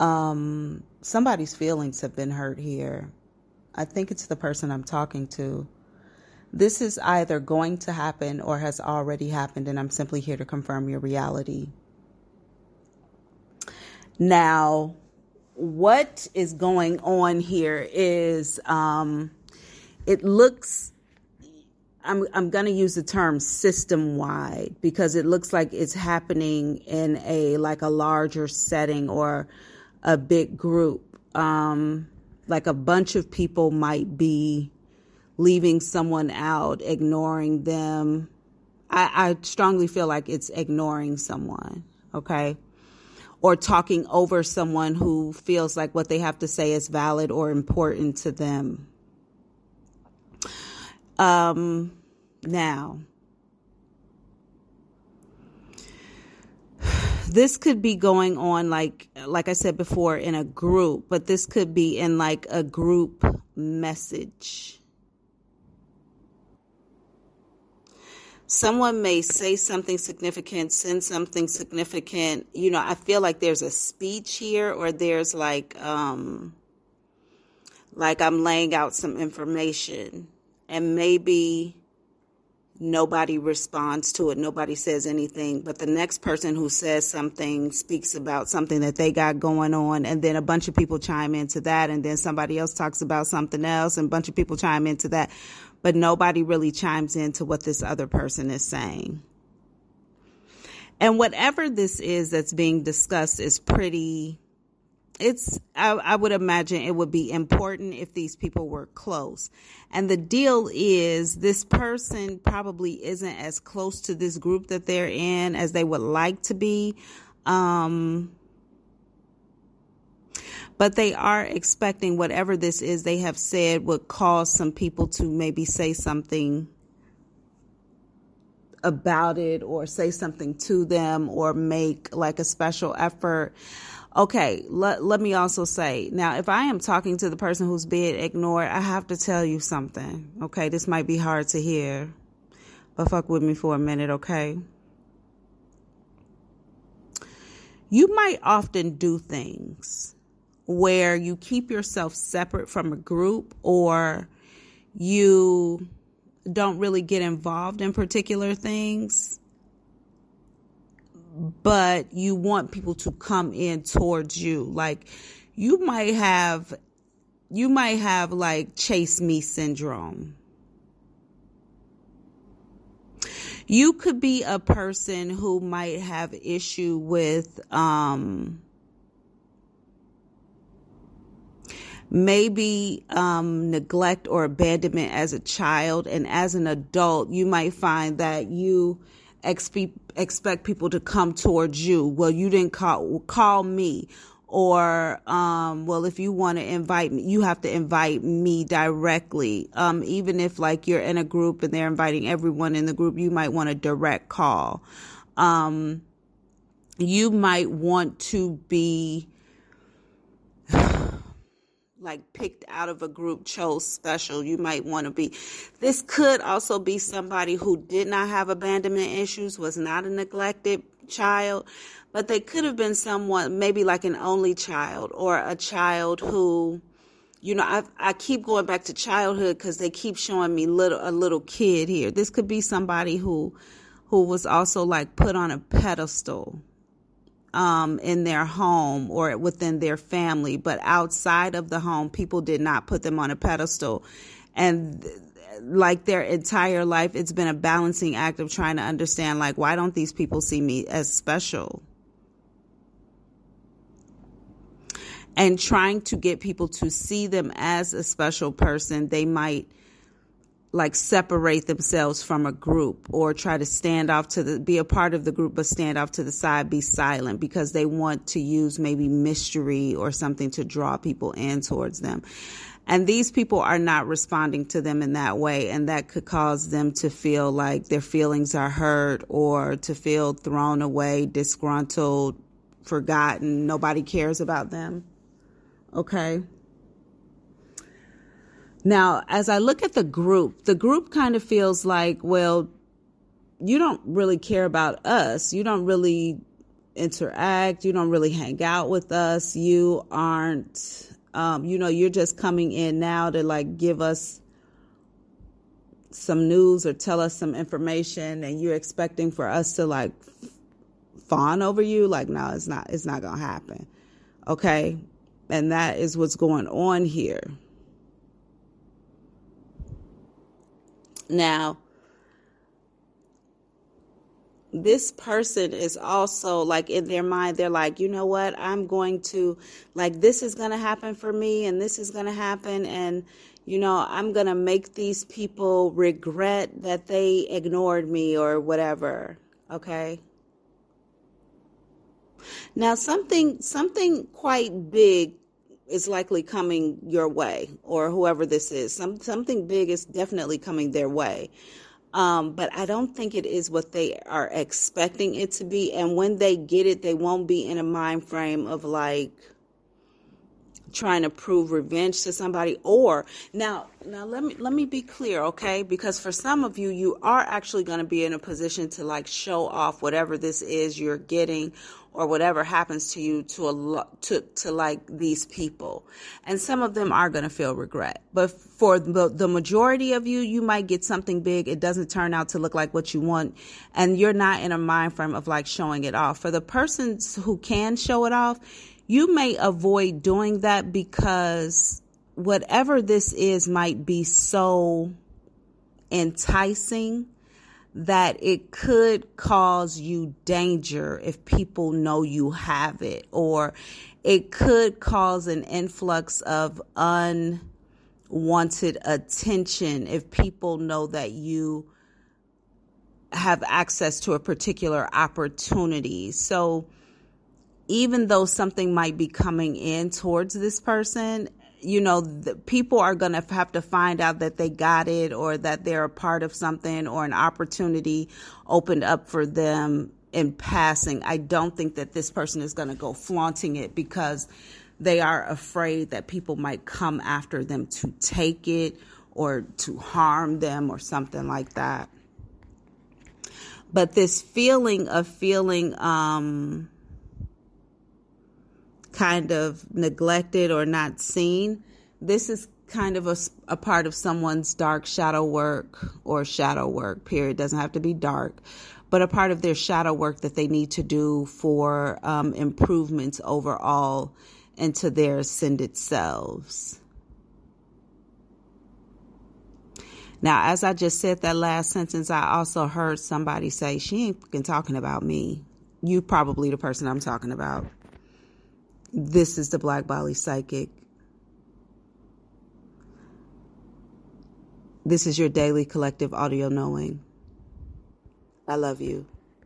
Um, somebody's feelings have been hurt here. I think it's the person I'm talking to. This is either going to happen or has already happened, and I'm simply here to confirm your reality. Now, what is going on here is um, it looks I'm I'm going to use the term system wide because it looks like it's happening in a like a larger setting or a big group. Um, like a bunch of people might be leaving someone out, ignoring them. I, I strongly feel like it's ignoring someone. Okay. Or talking over someone who feels like what they have to say is valid or important to them. Um, now, this could be going on like like I said before in a group, but this could be in like a group message. Someone may say something significant, send something significant. You know, I feel like there's a speech here or there's like um like I'm laying out some information and maybe nobody responds to it nobody says anything but the next person who says something speaks about something that they got going on and then a bunch of people chime into that and then somebody else talks about something else and a bunch of people chime into that. But nobody really chimes into what this other person is saying. And whatever this is that's being discussed is pretty it's I, I, would imagine it would be important if these people were close. And the deal is this person probably isn't as close to this group that they're in as they would like to be um, but they are expecting whatever this is they have said would cause some people to maybe say something about it or say something to them or make like a special effort Okay, let, let me also say now, if I am talking to the person who's being ignored, I have to tell you something. Okay, this might be hard to hear, but fuck with me for a minute, okay? You might often do things where you keep yourself separate from a group or you don't really get involved in particular things but you want people to come in towards you. Like you might have, you might have like chase me syndrome. You could be a person who might have issue with, um, maybe um, neglect or abandonment as a child and as an adult you might find that you expect people to come towards you. Well, you didn't call call me. Or um, well if you want to invite me you have to invite me directly. Um, even if like you're in a group and they're inviting everyone in the group you might want a direct call. Um, you might want to be like picked out of a group chose special. You might want to be. This could also be somebody who did not have abandonment issues was not a neglected child but they could have been someone maybe like an only child or a child who you know i i keep going back to childhood cuz they keep showing me little a little kid here. This could be somebody who who was also like put on a pedestal um, in their home or within their family, but outside of the home, people did not put them on a pedestal. And like their entire life, it's been a balancing act of trying to understand, like, why don't these people see me as special? And trying to get people to see them as a special person, they might like separate themselves from a group or try to stand off to the be a part of the group but stand off to the side be silent because they want to use maybe mystery or something to draw people in towards them. And these people are not responding to them in that way and that could cause them to feel like their feelings are hurt or to feel thrown away disgruntled forgotten. Nobody cares about them. Okay now, as I look at the group, the group kind of feels like, well, you don't really care about us. You don't really interact. You don't really hang out with us. You aren't, um, you know, you're just coming in now to like give us some news or tell us some information and you're expecting for us to like fawn over you like no it's not it's not gonna happen okay and that is what's going on here now this person is also like in their mind they're like you know what? I'm going to like this is going to happen for me and this is going to happen and you know i'm going to make these people regret that they ignored me or whatever okay? Now something something quite big is likely coming your way or whoever this is. Some something big is definitely coming their way. Um, but I don't think it is what they are expecting it to be. And when they get it, they won't be in a mind frame of like trying to prove revenge to somebody. Or now now let me let me be clear okay? Because for some of you you are actually going to be in a position to like show off whatever this is you're getting or whatever happens to you to a to to like these people. And some of them are going to feel regret. But for the, the majority of you you might get something big. It doesn't turn out to look like what you want. And you're not in a mind frame of like showing it off. For the persons who can show it off you may avoid doing that because whatever this is might be so enticing that it could cause you danger if people know you have it, or it could cause an influx of unwanted attention if people know that you have access to a particular opportunity. So, even though something might be coming in towards this person, you know, people are going to have to find out that they got it or that they're a part of something or an opportunity opened up for them in passing. I don't think that this person is going to go flaunting it because they are afraid that people might come after them to take it or to harm them or something like that. But this feeling of feeling, um, kind of neglected or not seen, this is kind of a, a part of someone's dark shadow work or shadow work, period. Doesn't have to be dark, but a part of their shadow work that they need to do for um, improvements overall into their ascended selves. Now, as I just said that last sentence, I also heard somebody say, She ain't fucking talking about me. You probably the person I'm talking about. This is the Black Bali Psychic. This is your daily collective audio knowing. I love you.